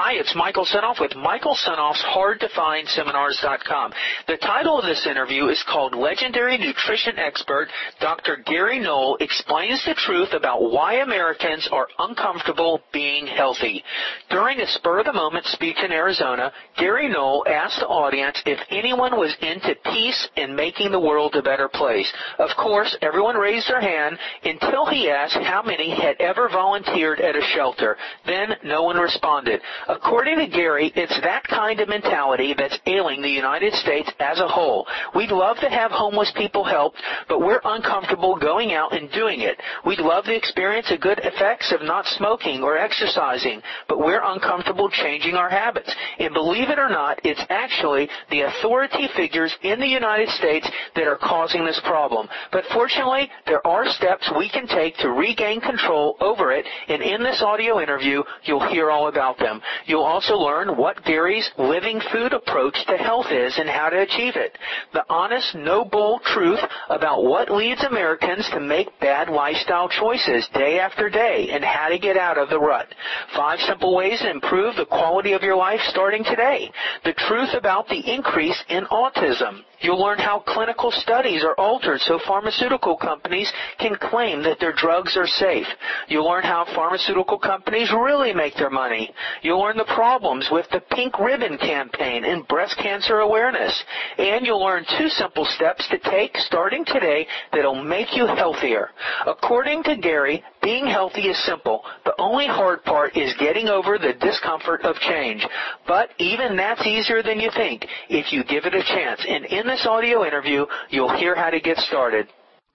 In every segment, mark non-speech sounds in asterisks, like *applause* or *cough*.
Hi, it's Michael Senoff with Michael Senoff's HardToFindSeminars.com. The title of this interview is called Legendary Nutrition Expert Dr. Gary Null Explains the Truth About Why Americans Are Uncomfortable Being Healthy. During a spur-of-the-moment speech in Arizona, Gary Null asked the audience if anyone was into peace and making the world a better place. Of course, everyone raised their hand until he asked how many had ever volunteered at a shelter. Then no one responded. According to Gary, it's that kind of mentality that's ailing the United States as a whole. We'd love to have homeless people helped, but we're uncomfortable going out and doing it. We'd love to experience the good effects of not smoking or exercising, but we're uncomfortable changing our habits. And believe it or not, it's actually the authority figures in the United States that are causing this problem. But fortunately, there are steps we can take to regain control over it, and in this audio interview, you'll hear all about them. You'll also learn what Gary's living food approach to health is and how to achieve it. The honest, no bull truth about what leads Americans to make bad lifestyle choices day after day and how to get out of the rut. Five simple ways to improve the quality of your life starting today. The truth about the increase in autism. You'll learn how clinical studies are altered so pharmaceutical companies can claim that their drugs are safe. You'll learn how pharmaceutical companies really make their money. You'll learn the problems with the Pink Ribbon campaign and breast cancer awareness. And you'll learn two simple steps to take starting today that'll make you healthier. According to Gary, being healthy is simple. The only hard part is getting over the discomfort of change. But even that's easier than you think if you give it a chance. And in this audio interview, you'll hear how to get started.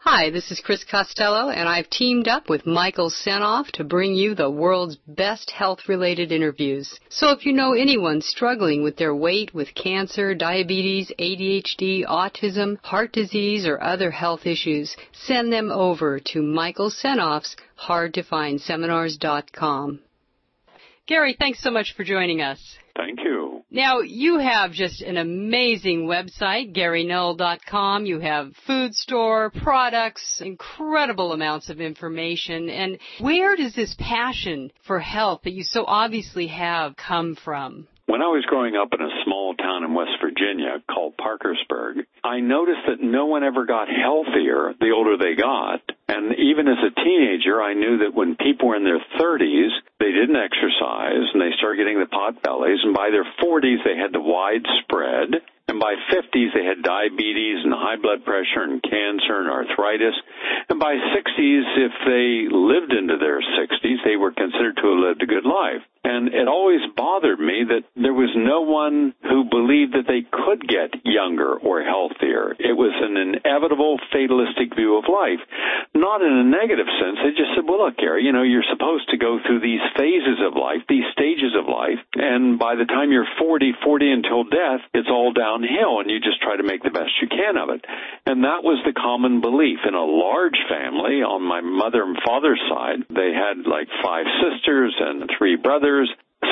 Hi, this is Chris Costello, and I've teamed up with Michael Senoff to bring you the world's best health-related interviews. So if you know anyone struggling with their weight, with cancer, diabetes, ADHD, autism, heart disease, or other health issues, send them over to Michael Senoff's HardToFindSeminars.com. Gary, thanks so much for joining us. Thank you. Now, you have just an amazing website, GaryNull.com. You have food store, products, incredible amounts of information. And where does this passion for health that you so obviously have come from? When I was growing up in a small West Virginia called Parkersburg, I noticed that no one ever got healthier the older they got. And even as a teenager, I knew that when people were in their 30s, they didn't exercise and they started getting the pot bellies. And by their 40s, they had the widespread. And by 50s, they had diabetes and high blood pressure and cancer and arthritis. And by 60s, if they lived into their 60s, they were considered to have lived a good life. And it always bothered me that there was no one who believed that they could get younger or healthier. It was an inevitable fatalistic view of life. Not in a negative sense. They just said, well, look, Gary, you know, you're supposed to go through these phases of life, these stages of life, and by the time you're 40, 40 until death, it's all downhill and you just try to make the best you can of it. And that was the common belief. In a large family, on my mother and father's side, they had like five sisters and three brothers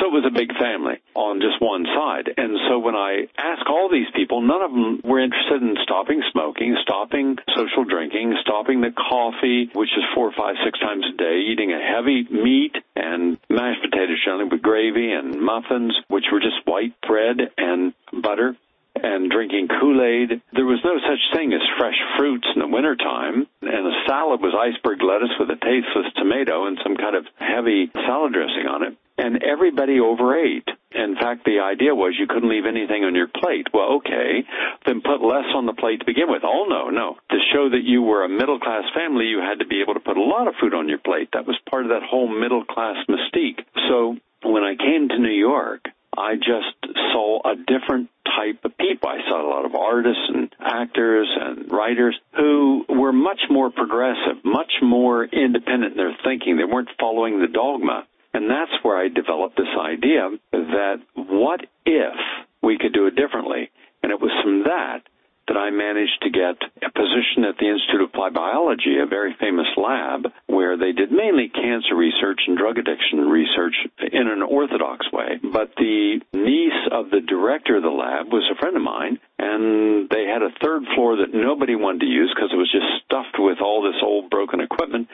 so it was a big family on just one side. And so when I ask all these people, none of them were interested in stopping smoking, stopping social drinking, stopping the coffee, which is four, five, six times a day, eating a heavy meat and mashed potatoes generally with gravy and muffins, which were just white bread and butter and drinking Kool-Aid. There was no such thing as fresh fruits in the wintertime, and a salad was iceberg lettuce with a tasteless tomato and some kind of heavy salad dressing on it. And everybody overate. In fact, the idea was you couldn't leave anything on your plate. Well, okay, then put less on the plate to begin with. Oh, no, no. To show that you were a middle class family, you had to be able to put a lot of food on your plate. That was part of that whole middle class mystique. So when I came to New York, I just saw a different type of people. I saw a lot of artists and actors and writers who were much more progressive, much more independent in their thinking. They weren't following the dogma. And that's where I developed this idea that what if we could do it differently? And it was from that that I managed to get a position at the Institute of Applied Biology, a very famous lab, where they did mainly cancer research and drug addiction research in an orthodox way. But the niece of the director of the lab was a friend of mine, and they had a third floor that nobody wanted to use because it was just stuffed with all this old broken equipment.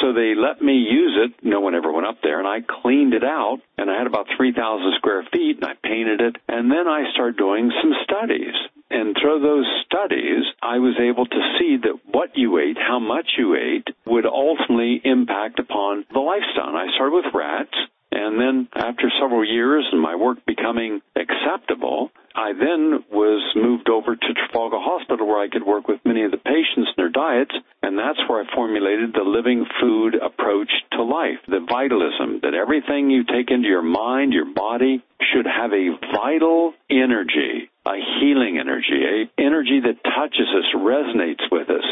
So they let me use it. No one ever went up there, and I cleaned it out, and I had about 3,000 square feet, and I painted it, and then I started doing some studies. And through those studies, I was able to see that what you ate, how much you ate, would ultimately impact upon the lifestyle. And I started with rats, and then after several years and my work becoming acceptable, I then was moved over to Trafalgar Hospital where I could work with many of the patients and their diets, and that's where I formulated the living food approach to life, the vitalism, that everything you take into your mind, your body, should have a vital energy, a healing energy, a energy that touches us, resonates with us,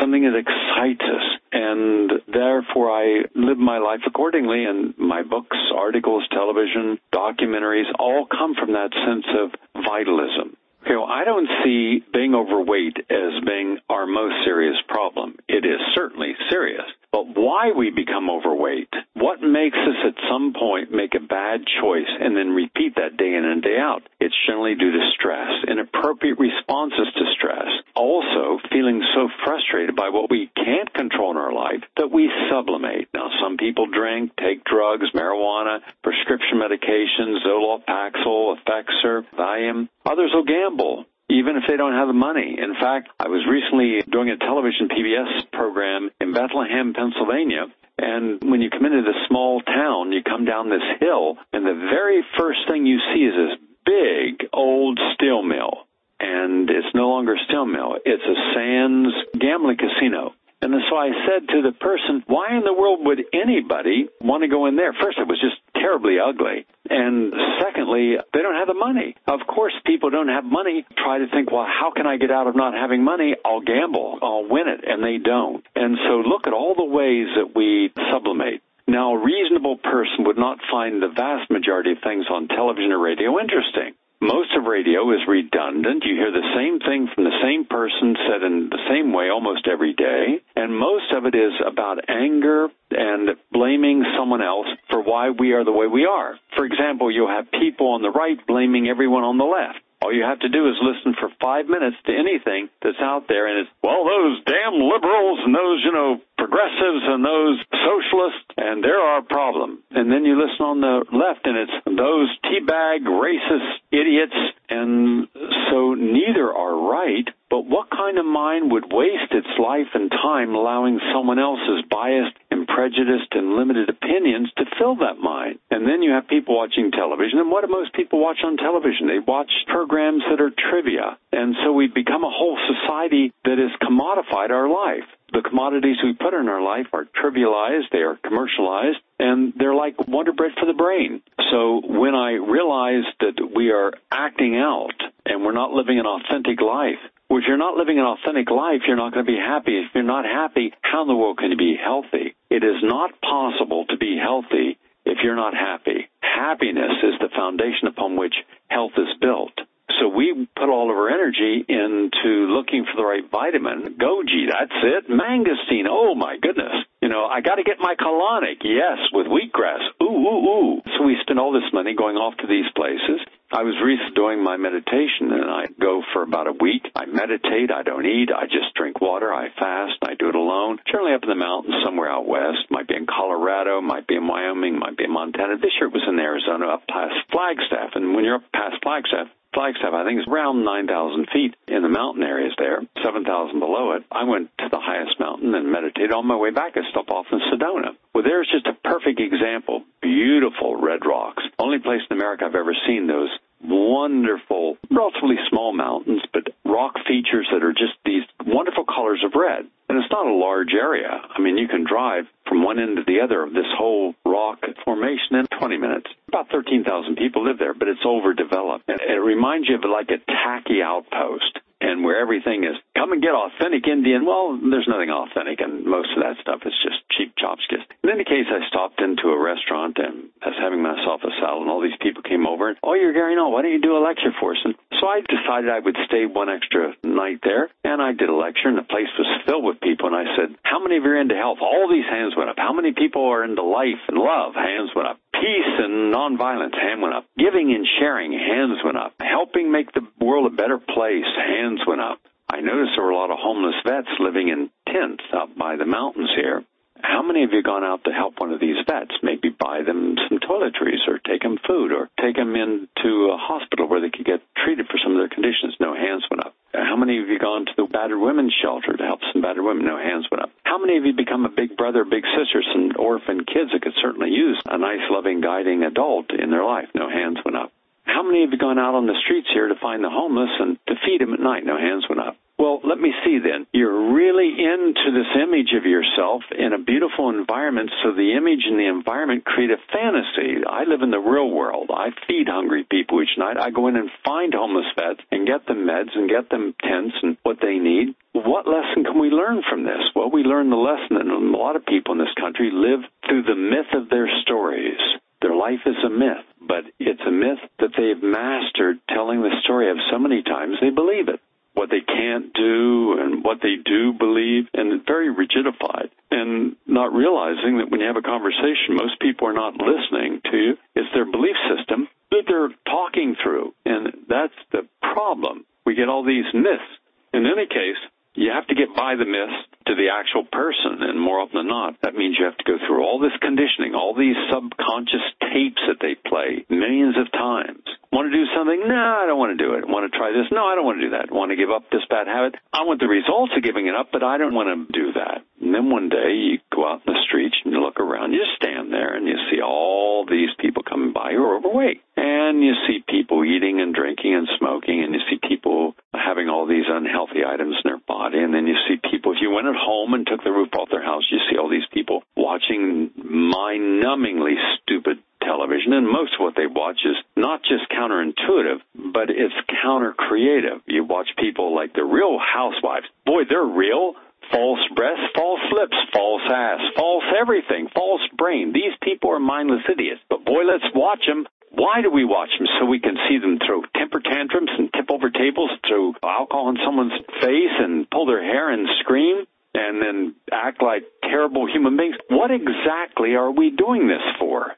something that excites us. And therefore I live my life accordingly and my books, articles, television, documentaries all come from that sense of vitalism. Okay, well, I don't see being overweight as being our most serious problem. It is certainly serious. But why we become overweight, what makes us at some point make a bad choice and then repeat that day in and day out? It's generally due to stress, inappropriate responses to stress. Also, feeling so frustrated by what we can't control in our life that we sublimate. Now, some people drink, take drugs, marijuana, prescription medications, Zoloft, Paxil, Effexor, Valium. Others will gamble even if they don't have the money. In fact, I was recently doing a television PBS program in Bethlehem, Pennsylvania, and when you come into this small town, you come down this hill, and the very first thing you see is this big old steel mill. And it's no longer a steel mill. It's a Sands gambling casino. And so I said to the person, why in the world would anybody want to go in there? First, it was just terribly ugly. And secondly, they don't have the money. Of course, people don't have money. Try to think, well, how can I get out of not having money? I'll gamble. I'll win it. And they don't. And so look at all the ways that we sublimate. Now, a reasonable person would not find the vast majority of things on television or radio interesting. Most of radio is redundant. You hear the same thing from the same person said in the same way almost every day. And most of it is about anger and blaming someone else for why we are the way we are. For example, you'll have people on the right blaming everyone on the left. All you have to do is listen for five minutes to anything that's out there and it's, well, those damn liberals and those, you know, progressives and those socialists and they're our problem. And then you listen on the left and it's those teabag racist idiots and so neither are right. But what kind of mind would waste its life and time allowing someone else's biased and prejudiced and limited opinions to fill that mind? And then you have people watching television. And what do most people watch on television? They watch programs that are trivia. And so we become a whole society that has commodified our life the commodities we put in our life are trivialized, they are commercialized, and they're like Wonder Bread for the brain. So when I realized that we are acting out and we're not living an authentic life, if you're not living an authentic life, you're not going to be happy. If you're not happy, how in the world can you be healthy? It is not possible to be healthy if you're not happy. Happiness is the foundation upon which health is built. So we put all of our energy into looking for the right vitamin. Goji, that's it. Mangosteen, oh my goodness. You know, I got to get my colonic. Yes, with wheatgrass. Ooh, ooh, ooh. So we spend all this money going off to these places. I was recently doing my meditation and I go for about a week. I meditate. I don't eat. I just drink water. I fast. I do it alone. Generally up in the mountains somewhere out west. Might be in Colorado. Might be in Wyoming. Might be in Montana. This year it was in Arizona up past Flagstaff. And when you're up past Flagstaff, Flagstaff, I think it's around 9,000 feet in the mountain areas there, 7,000 below it. I went to the highest mountain and meditated on my way back. I stopped off in Sedona. Well, there's just a perfect example. Beautiful red rocks. Only place in America I've ever seen those wonderful, relatively small mountains, but rock features that are just these wonderful colors of red. And it's not a large area. I mean, you can drive from one end to the other of this whole rock formation in 20 minutes. About 13,000 people live there, but it's overdeveloped. And it reminds you of like a tacky outpost and where everything is come and get authentic Indian. Well, there's nothing authentic, and most of that stuff is just cheap chopsticks. In any case, I stopped into a restaurant and I was having myself a salad, and all these people came over. And, oh, you're Gary Null. Why don't you do a lecture for us? And so I decided I would stay one extra night there, and I did a lecture, and the place was filled with people. And I said, "How many of you are into health?" All these hands went up. How many people are into life and love? Hands went up. Peace and nonviolence, hand went up. Giving and sharing, hands went up. Helping make the world a better place, hands went up. I noticed there were a lot of homeless vets living in tents up by the mountains here. How many of you gone out to help one of these vets? Maybe buy them some toiletries or take them food or take them into a hospital where they could get treated for some of their conditions. No hands went up. Uh, how many of you gone to the battered women's shelter to help some battered women? No hands went up. How many of you become a big brother, big sister, some orphan kids that could certainly use a nice, loving, guiding adult in their life? No hands went up. How many have you gone out on the streets here to find the homeless and to feed them at night? No hands went up. Well, let me see then. You're really into this image of yourself in a beautiful environment, so the image and the environment create a fantasy. I live in the real world. I feed hungry people each night. I go in and find homeless vets and get them meds and get them tents and what they need. What lesson can we learn from this? Well, we learn the lesson that a lot of people in this country live through the myth of their stories. Their life is a myth, but it's a myth that they've mastered telling the story of so many times they believe it what they can't do and what they do believe, and very rigidified. And not realizing that when you have a conversation, most people are not listening to you. It's their belief system that they're talking through. And that's the problem. We get all these myths. In any case, you have to get by the myths to the actual person, and more often than not, that means you have to go through all this conditioning, all these subconscious tapes that they play millions of times. Want to do something? No, I don't want to do it. Want to try this? No, I don't want to do that. Want to give up this bad habit? I want the results of giving it up, but I don't want to do that. And then one day you go out in the streets and you look around, you stand there and you see all these people coming by who are overweight. And you see people eating and drinking and smoking, and you see people having all these unhealthy items in their body. And then you see people, if you went at home and took the roof off their house, you see all these people watching mind numbingly stupid television, and most of what they watch is not just counterintuitive, but it's counter creative. You watch people like the real housewives. Boy, they're real. False breasts, false lips, false ass, false everything, false brain. These people are mindless idiots. But boy, let's watch them. Why do we watch them? So we can see them throw temper tantrums and tip over tables, throw alcohol in someone's face and pull their hair and scream and then act like terrible human beings. What exactly are we doing this for?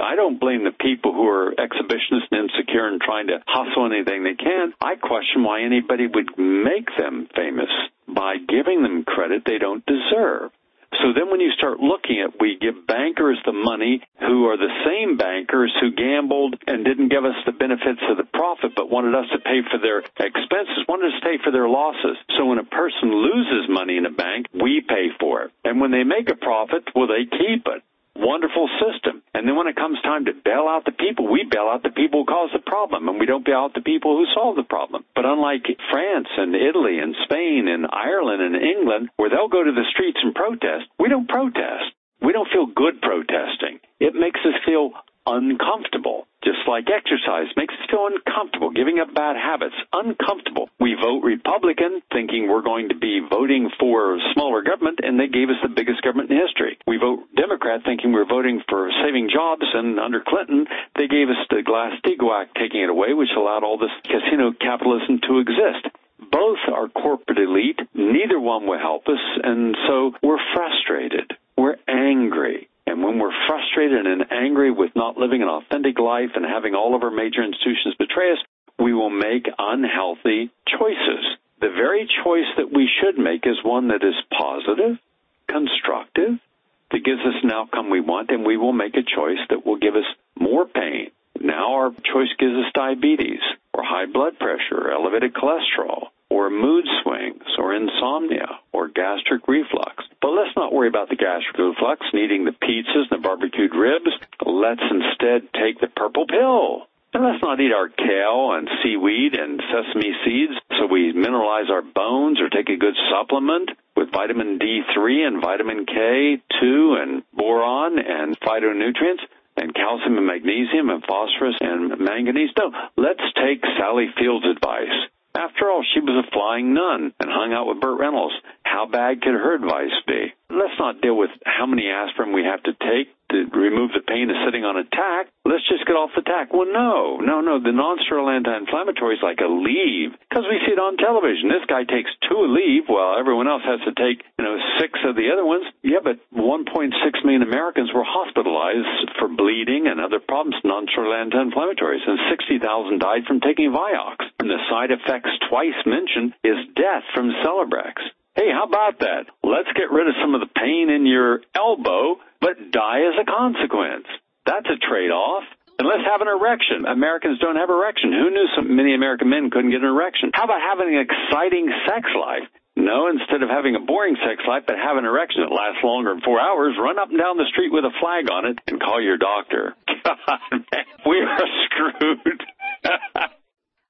I don't blame the people who are exhibitionists and insecure and trying to hustle anything they can. I question why anybody would make them famous by giving them credit they don't deserve. So then when you start looking at, we give bankers the money who are the same bankers who gambled and didn't give us the benefits of the profit, but wanted us to pay for their expenses, wanted us to pay for their losses. So when a person loses money in a bank, we pay for it. And when they make a profit, well, they keep it wonderful system. And then when it comes time to bail out the people, we bail out the people who cause the problem, and we don't bail out the people who solve the problem. But unlike France and Italy and Spain and Ireland and England, where they'll go to the streets and protest, we don't protest. We don't feel good protesting. It makes us feel uncomfortable. Just like exercise makes us feel uncomfortable, giving up bad habits, uncomfortable. We vote Republican thinking we're going to be voting for smaller government, and they gave us the biggest government in history. We vote Democrat thinking we're voting for saving jobs, and under Clinton, they gave us the Glass-Steagall Act taking it away, which allowed all this casino capitalism to exist both are corporate elite. Neither one will help us. And so we're frustrated. We're angry. And when we're frustrated and angry with not living an authentic life and having all of our major institutions betray us, we will make unhealthy choices. The very choice that we should make is one that is positive, constructive, that gives us an outcome we want, and we will make a choice that will give us more pain. Now our choice gives us diabetes, or high blood pressure, or elevated cholesterol, or mood swings, or insomnia, or gastric reflux. But let's not worry about the gastric reflux and eating the pizzas and the barbecued ribs. Let's instead take the purple pill. And let's not eat our kale and seaweed and sesame seeds so we mineralize our bones or take a good supplement with vitamin D3 and vitamin K2 and boron and phytonutrients and calcium and magnesium and phosphorus and manganese. No, let's take Sally Field's advice. After all, she was a flying nun and hung out with Burt Reynolds. How bad could her advice be? Let's not deal with how many aspirin we have to take to remove the pain of sitting on a tack. Let's just get off the tack. Well, no, no, no. The non-steroidal anti-inflammatory is like Aleve because we see it on television. This guy takes two Aleve while everyone else has to take, you know, six of the other ones. Yeah, but 1.6 million Americans were hospitalized for bleeding and other problems, non-steroidal anti-inflammatories, and 60,000 died from taking Vioxx. And the side effects twice mentioned is death from Celebrex. Hey, how about that? Let's get rid of some of the pain in your elbow, but die as a consequence. That's a trade-off. And let's have an erection. Americans don't have erection. Who knew so many American men couldn't get an erection? How about having an exciting sex life? No, instead of having a boring sex life, but have an erection that lasts longer than four hours, run up and down the street with a flag on it and call your doctor. *laughs* God, man, we are screwed. *laughs*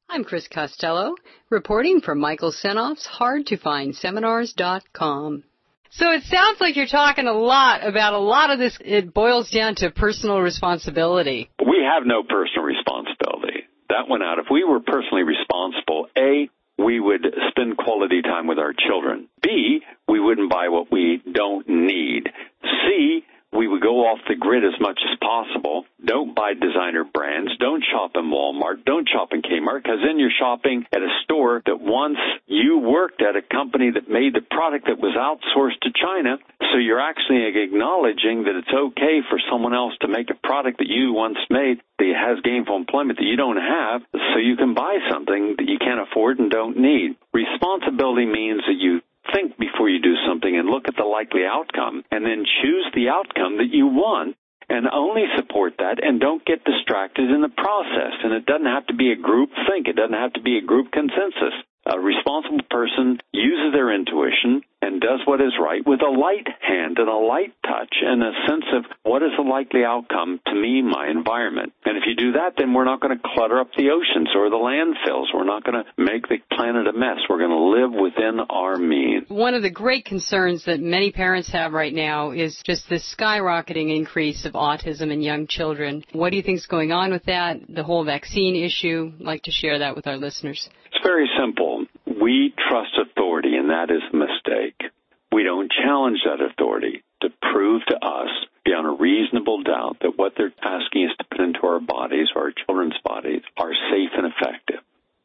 I'm Chris Costello, reporting for Michael Senoff's HardToFindSeminars.com. So it sounds like you're talking a lot about a lot of this. It boils down to personal responsibility. We have no personal responsibility. That went out. If we were personally responsible, A, we would spend quality time with our children. B, we wouldn't buy what we don't need. C, we would go off the grid as much as possible. Don't buy designer brands. Don't shop in Walmart. Don't shop in Kmart because then you're shopping at a store that once you worked at a company that made the product that was outsourced to China. So you're actually acknowledging that it's okay for someone else to make a product that you once made that has gainful employment that you don't have so you can buy something that you can't afford and don't need. Responsibility means that you think before you do something and look at the likely outcome and then choose the outcome that you want and only support that and don't get distracted in the process. And it doesn't have to be a group think. It doesn't have to be a group consensus. A responsible person uses their intuition and does what is right with a light hand and a light touch and a sense of what is the likely outcome to me, my environment. And if you do that, then we're not going to clutter up the oceans or the landfills. We're not going to make the planet a mess. We're going to live within our means. One of the great concerns that many parents have right now is just this skyrocketing increase of autism in young children. What do you think is going on with that? The whole vaccine issue? I'd like to share that with our listeners. It's very simple. We trust authority, and that is a mistake. We don't challenge that authority to prove to us beyond a reasonable doubt that what they're asking us to put into our bodies, or our children's bodies, are safe and effective.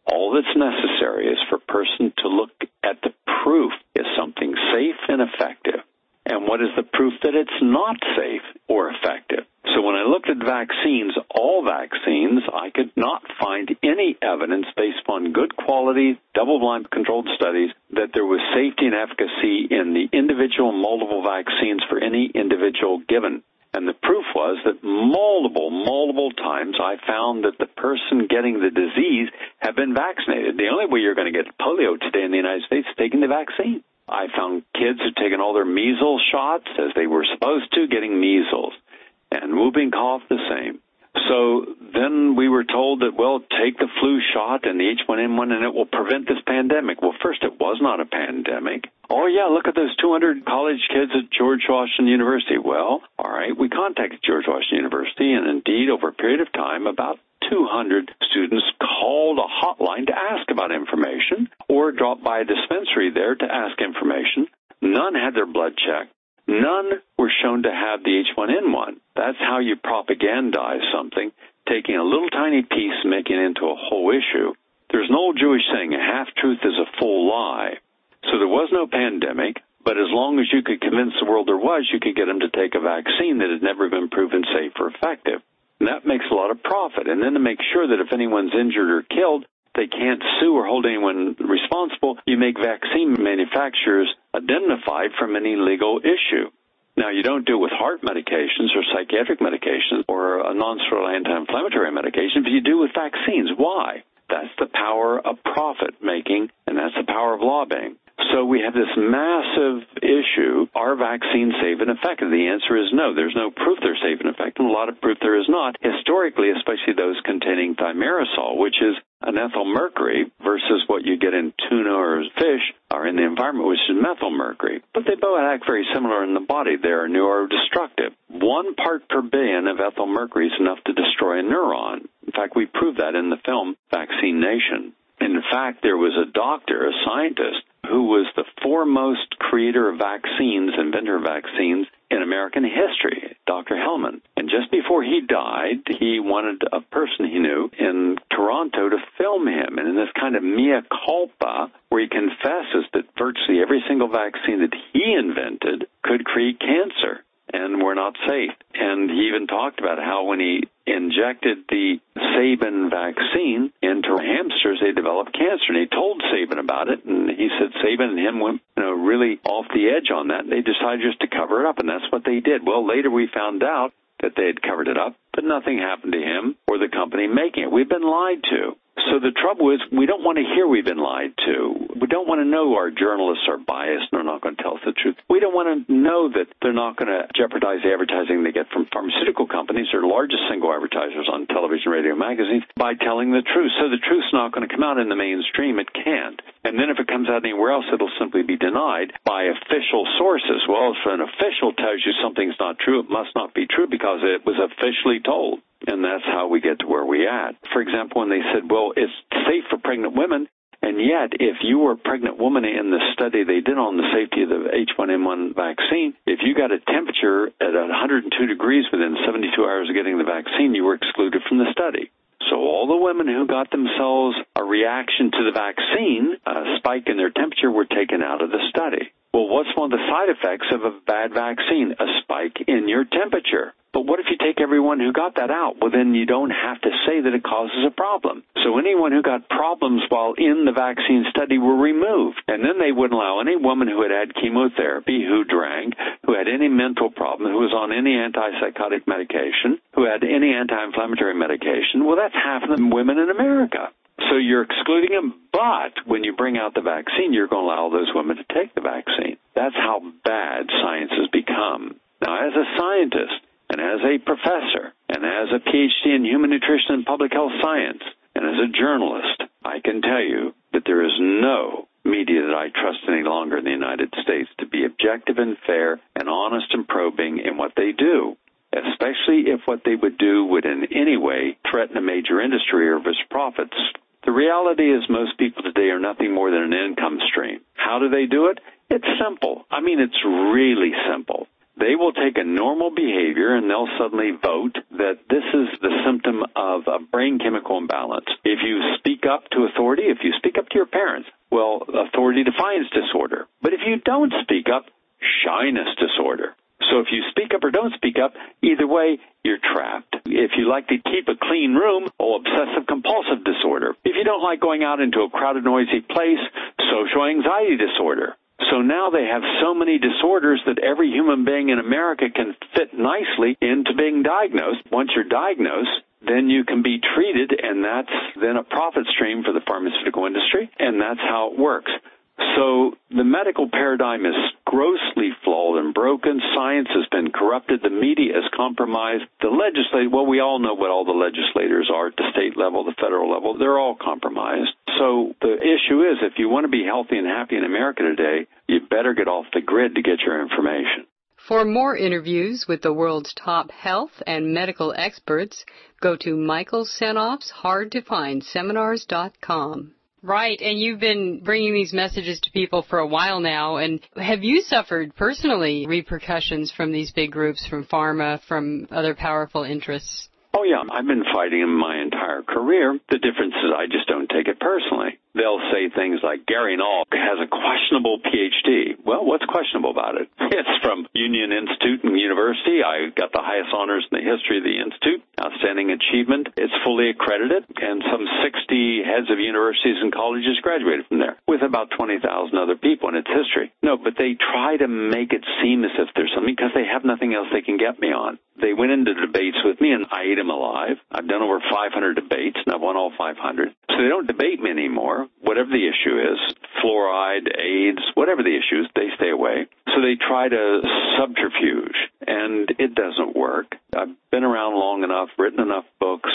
All that's necessary is for a person to look at the proof is something safe and effective. And what is the proof that it's not safe or effective? So when I looked at vaccines, all vaccines, I could not find any evidence based upon good quality, double-blind controlled studies that there was safety and efficacy in the individual multiple vaccines for any individual given. And the proof was that multiple, multiple times I found that the person getting the disease had been vaccinated. The only way you're going to get polio today in the United States is taking the vaccine. I found kids who'd taken all their measles shots as they were supposed to, getting measles and whooping cough the same. So then we were told that, well, take the flu shot and the H1N1 and it will prevent this pandemic. Well, first, it was not a pandemic. Oh, yeah, look at those 200 college kids at George Washington University. Well, all right, we contacted George Washington University, and indeed, over a period of time, about 200 students called a hotline to ask about information or dropped by a dispensary there to ask information. None had their blood checked. None were shown to have the H1N1. That's how you propagandize something, taking a little tiny piece making it into a whole issue. There's an old Jewish saying, a half truth is a full lie. So there was no pandemic, but as long as you could convince the world there was, you could get them to take a vaccine that had never been proven safe or effective. And that makes a lot of profit. And then to make sure that if anyone's injured or killed, they can't sue or hold anyone responsible, you make vaccine manufacturers identified from any legal issue. Now, you don't do it with heart medications or psychiatric medications or a non-steroidal anti-inflammatory medication, but you do with vaccines. Why? That's the power of profit making, and that's the power of lobbying. So we have this massive issue. Are vaccines safe and effective? The answer is no. There's no proof they're safe and effective. And a lot of proof there is not. Historically, especially those containing thimerosal, which is an ethyl mercury versus what you get in tuna or fish are in the environment, which is methyl mercury. But they both act very similar in the body. They are neurodestructive. One part per billion of ethyl mercury is enough to destroy a neuron. In fact, we proved that in the film Vaccine Nation. In fact, there was a doctor, a scientist, who was the foremost creator of vaccines, inventor of vaccines in American history, Dr. Hilleman. And just before he died, he wanted a person he knew in Toronto to film him. And in this kind of mea culpa, where he confesses that virtually every single vaccine that he invented could create cancer and were not safe. And he even talked about how when he injected the Sabin vaccine into hamsters, they developed cancer. And he told Sabin about it, and he said Sabin and him went, you know, really off the edge on that. They decided just to cover it up, and that's what they did. Well, later we found out that they had covered it up, but nothing happened to him or the company making it. We've been lied to. So the trouble is, we don't want to hear we've been lied to. We don't want to know our journalists are biased and are not going to tell us the truth. We don't want to know that they're not going to jeopardize the advertising they get from pharmaceutical companies, their largest single advertisers on television, radio, magazines, by telling the truth. So the truth's not going to come out in the mainstream. It can't. And then if it comes out anywhere else, it'll simply be denied by official sources. Well, if an official tells you something's not true, it must not be true because it was officially told. And that's how we get to where we at. For example, when they said, well, it's safe for pregnant women, and yet, if you were a pregnant woman in the study they did on the safety of the H1N1 vaccine, if you got a temperature at 102 degrees within 72 hours of getting the vaccine, you were excluded from the study. So all the women who got themselves a reaction to the vaccine, a spike in their temperature, were taken out of the study. Well, what's one of the side effects of a bad vaccine? A spike in your temperature. But what if you take everyone who got that out? Well, then you don't have to say that it causes a problem. So anyone who got problems while in the vaccine study were removed. And then they wouldn't allow any woman who had had chemotherapy, who drank, who had any mental problem, who was on any antipsychotic medication, who had any anti-inflammatory medication. Well, that's half of the women in America. So you're excluding them, but when you bring out the vaccine, you're going to allow those women to take the vaccine. That's how bad science has become. Now, as a scientist, and as a professor and as a PhD in human nutrition and public health science and as a journalist, I can tell you that there is no media that I trust any longer in the United States to be objective and fair and honest and probing in what they do, especially if what they would do would in any way threaten a major industry or its profits. The reality is most people today are nothing more than an income stream. How do they do it? It's simple. I mean, it's really simple they will take a normal behavior and they'll suddenly vote that this is the symptom of a brain chemical imbalance. If you speak up to authority, if you speak up to your parents, well, authority defines disorder. But if you don't speak up, shyness disorder. So if you speak up or don't speak up, either way, you're trapped. If you like to keep a clean room, oh, obsessive compulsive disorder. If you don't like going out into a crowded, noisy place, social anxiety disorder. So now they have so many disorders that every human being in America can fit nicely into being diagnosed. Once you're diagnosed, then you can be treated and that's then a profit stream for the pharmaceutical industry and that's how it works. So the medical paradigm is grossly flawed and broken. Science has been corrupted. The media is compromised. The legislature, well, we all know what all the legislators are at the state level, the federal level. They're all compromised. So the issue is if you want to be healthy and happy in America today, you better get off the grid to get your information. For more interviews with the world's top health and medical experts, go to Michael Senoff's Hard to Find Seminars.com. Right, and you've been bringing these messages to people for a while now, and have you suffered personally repercussions from these big groups, from pharma, from other powerful interests? Oh yeah, I've been fighting them my entire career. The difference is I just don't take it personally they'll say things like Gary Null has a questionable PhD. Well, what's questionable about it? *laughs* It's from Union Institute and University. I got the highest honors in the history of the institute. Outstanding achievement. It's fully accredited, and some 60 heads of universities and colleges graduated from there, with about 20,000 other people in its history. No, but they try to make it seem as if there's something because they have nothing else they can get me on. They went into debates with me, and I ate them alive. I've done over 500 debates, and I've won all 500. So they don't debate me anymore whatever the issue is, fluoride, AIDS, whatever the issue is, they stay away. So they try to subterfuge, and it doesn't work. I've been around long enough, written enough books,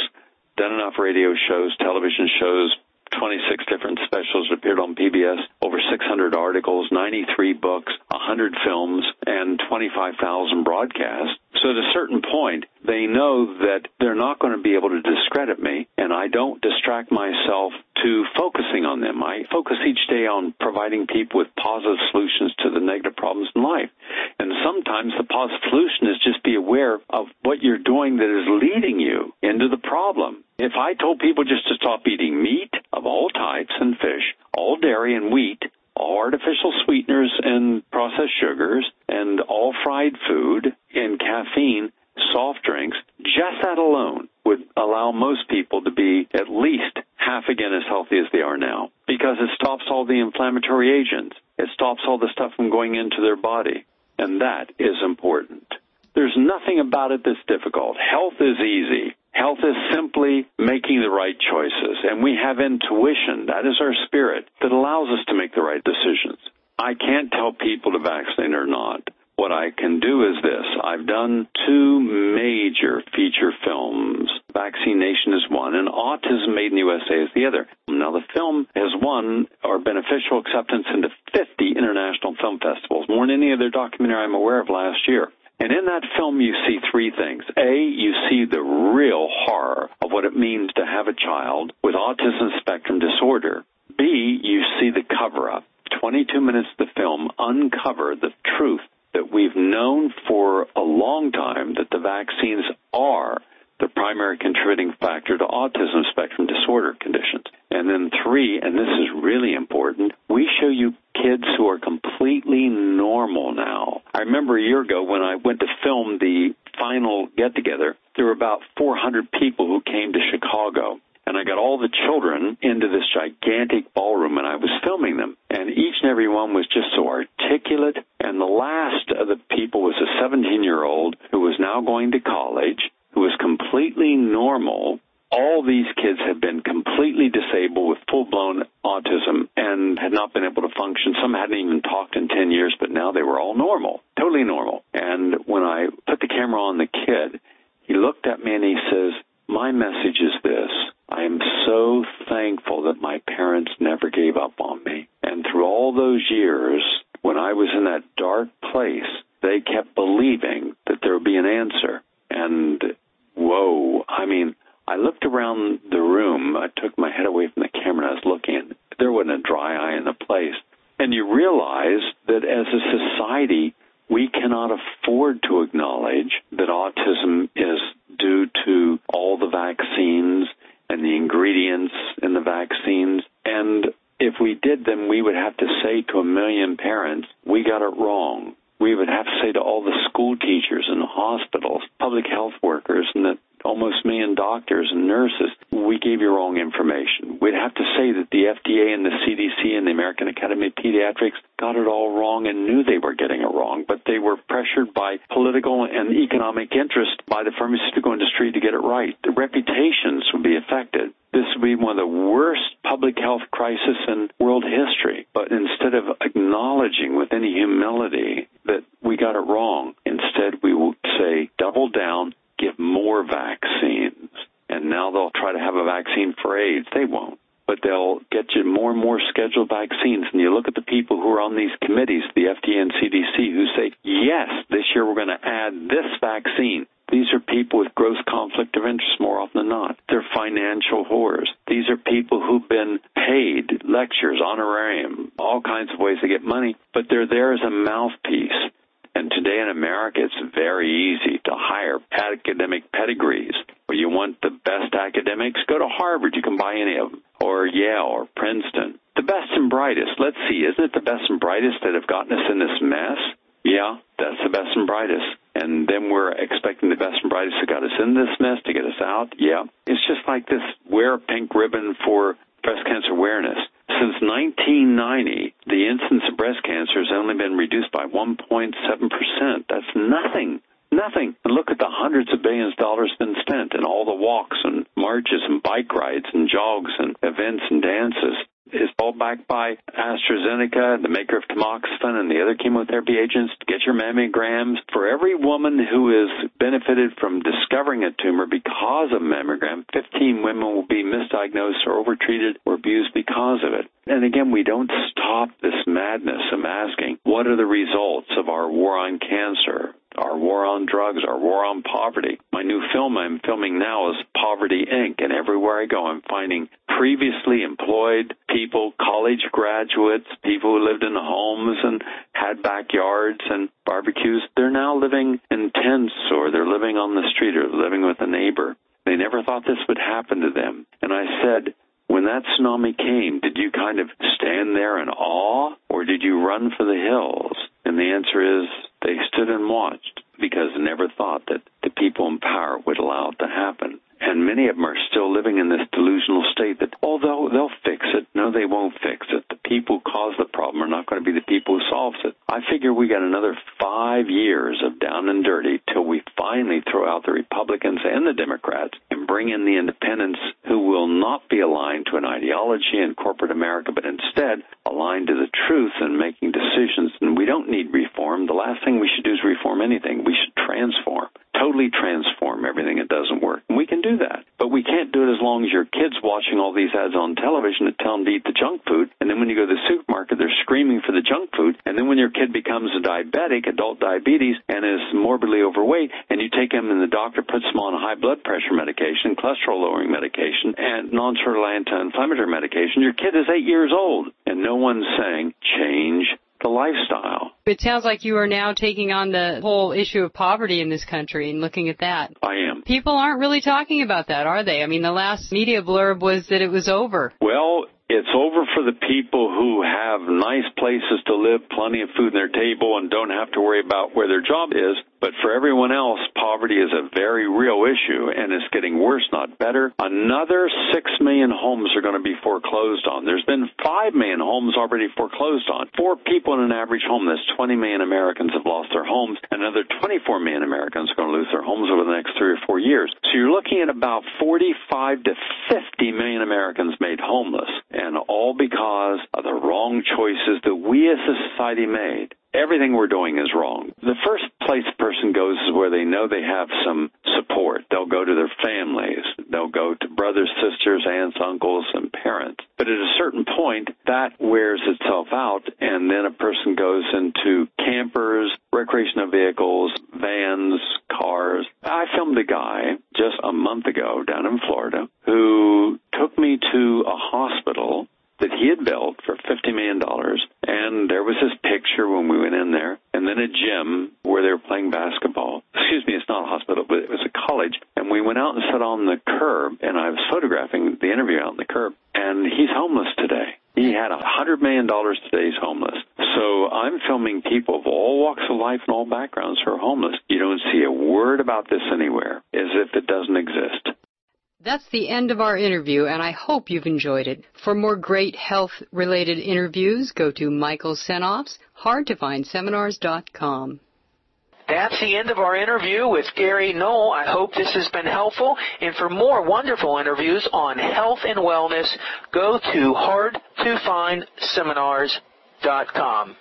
done enough radio shows, television shows, 26 different specials appeared on PBS, over 600 articles, 93 books, 100 films, and 25,000 broadcasts. So at a certain point, they know that they're not going to be able to discredit me, and I don't distract myself to focusing on them. I focus each day on providing people with positive solutions to the negative problems in life. And sometimes the positive solution is just be aware of what you're doing that is leading you into the problem. If I told people just to stop eating meat of all types and fish, all dairy and wheat, artificial sweeteners and processed sugars, and all fried food and caffeine, soft drinks, just that alone would allow most people to be at least half again as healthy as they are now because it stops all the inflammatory agents. It stops all the stuff from going into their body. And that is important. There's nothing about it that's difficult. Health is easy. Health is simply making the right choices. And we have intuition, that is our spirit, that allows us to make the right decisions. I can't tell people to vaccinate or not. What I can do is this. I've done two major feature films. Vaccine Nation is one, and Autism Made in the USA is the other. Now, the film has won our beneficial acceptance into 50 international film festivals, more than any other documentary I'm aware of last year. And in that film, you see three things. A, you see the real horror of what it means to have a child with autism spectrum disorder. B, you see the cover up. 22 minutes of the film uncover the truth that we've known for a long time that the vaccines are the primary contributing factor to autism spectrum disorder conditions. And then three, and this is really important, we show you kids who are completely normal now. I remember a year ago when I went to film the final get together, there were about 400 people who came to Chicago and I got all the children into this gigantic ballroom and I was filming them. And each and every one was just so articulate. And the last of the people was a 17 year old who was now going to college, who was completely normal. All these kids had been completely disabled with full blown autism and had not been able to function. Some hadn't even talked in 10 years, but now they were all normal, totally normal. And when I put the camera on the kid, he looked at me and he says, my message is this. I am so thankful that my parents never gave up on me. And through all those years, when I was in that dark place, they kept believing that there would be an answer. And whoa, I mean, I looked around the room. I took my head away from the camera and I was looking. There wasn't a dry eye in the place. And you realize that as a society, we cannot afford to acknowledge that autism is due to all the vaccines and the ingredients in the vaccines. And if we did, then we would have to say to a million parents, we got it wrong. We would have to say to all the school teachers and hospitals, public health workers, and the almost million doctors and nurses, we gave you wrong information. We'd have to say that the FDA and the CDC and the American Academy of Pediatrics got it all wrong and knew they were getting it wrong, but they were pressured by political and economic interest by the pharmaceutical industry to get it right. The reputations would be affected. This would be one of the worst public health crises in world history. But instead of acknowledging with any humility that we got it wrong, instead we will say double down, give more vaccines. And now they'll try to have a vaccine for AIDS. They won't. But they'll get you more and more scheduled vaccines. And you look at the people who are on these committees, the FDA and CDC, who say, yes, this year we're going to add this vaccine. These are people with gross conflict of interest more often than not. They're financial whores. These are people who've been paid lectures, honorarium, all kinds of ways to get money, but they're there as a mouthpiece. And today in America, it's very easy to hire academic pedigrees. Where you want the best academics, go to Harvard. You can buy any of them, or Yale, or Princeton. The best and brightest. Let's see, isn't it the best and brightest that have gotten us in this mess? Yeah, that's the best and brightest. And then we're expecting the best and brightest to got us in this mess to get us out. Yeah. It's just like this wear a pink ribbon for breast cancer awareness. Since 1990, the incidence of breast cancer has only been reduced by 1.7%. That's nothing. Nothing. And look at the hundreds of billions of dollars been spent and all the walks and marches and bike rides and jogs and events and dances all backed by AstraZeneca, the maker of tamoxifen and the other chemotherapy agents. Get your mammograms. For every woman who has benefited from discovering a tumor because of mammogram, 15 women will be misdiagnosed or overtreated or abused because of it. And again, we don't stop this madness of asking, what are the results of our war on cancer? Our war on drugs, our war on poverty. My new film I'm filming now is Poverty Inc. And everywhere I go, I'm finding previously employed people, college graduates, people who lived in homes and had backyards and barbecues. They're now living in tents or they're living on the street or living with a neighbor. They never thought this would happen to them. And I said, when that tsunami came, did you kind of stand there in awe or did you run for the hills? And the answer is they stood and watched because they never thought that the people in power would allow it to happen. And many of them are still living in this delusional state that, oh, although they'll fix it, no, they won't fix it. The people who cause the problem are not going to be the people who solves it. I figure we got another five years of down and dirty till we finally throw out the Republicans and the Democrats bring in the independents who will not be aligned to an ideology in corporate America, but instead aligned to the truth and making decisions. And we don't need reform. The last thing we should do is reform anything. We should transform totally transform everything that doesn't work. And we can do that. But we can't do it as long as your kid's watching all these ads on television that tell them to eat the junk food. And then when you go to the supermarket, they're screaming for the junk food. And then when your kid becomes a diabetic, adult diabetes, and is morbidly overweight, and you take him and the doctor puts him on high blood pressure medication, cholesterol lowering medication, and non-steroidal anti-inflammatory medication, your kid is eight years old. And no one's saying, change the lifestyle. It sounds like you are now taking on the whole issue of poverty in this country and looking at that. I am. People aren't really talking about that, are they? I mean, the last media blurb was that it was over. Well, it's over for the people who have nice places to live, plenty of food on their table, and don't have to worry about where their job is. But for everyone else, poverty is a very real issue and it's getting worse, not better. Another 6 million homes are going to be foreclosed on. There's been 5 million homes already foreclosed on. Four people in an average home. That's 20 million Americans have lost their homes. And another 24 million Americans are going to lose their homes over the next three or four years. So you're looking at about 45 to 50 million Americans made homeless. And all because of the wrong choices that we as a society made everything we're doing is wrong. The first place a person goes is where they know they have some support. They'll go to their families. They'll go to brothers, sisters, aunts, uncles, and parents. But at a certain point, that wears itself out, and then a person goes into campers, recreational vehicles, vans, cars. I filmed a guy just a month ago down in Florida who took me to a hospital that he had built for $50 million. And there was his picture when we went in there. And then a gym where they were playing basketball. Excuse me, it's not a hospital, but it was a college. And we went out and sat on the curb, and I was photographing the interview out on the curb. And he's homeless today. He had a hundred million dollars today. He's homeless. So I'm filming people of all walks of life and all backgrounds who are homeless. You don't see a word about this anywhere, as if it doesn't exist. That's the end of our interview, and I hope you've enjoyed it. For more great health related interviews, go to Michael Senoff's hardtofindseminars.com. That's the end of our interview with Gary Null. I hope this has been helpful. And for more wonderful interviews on health and wellness, go to hardtofindseminars.com.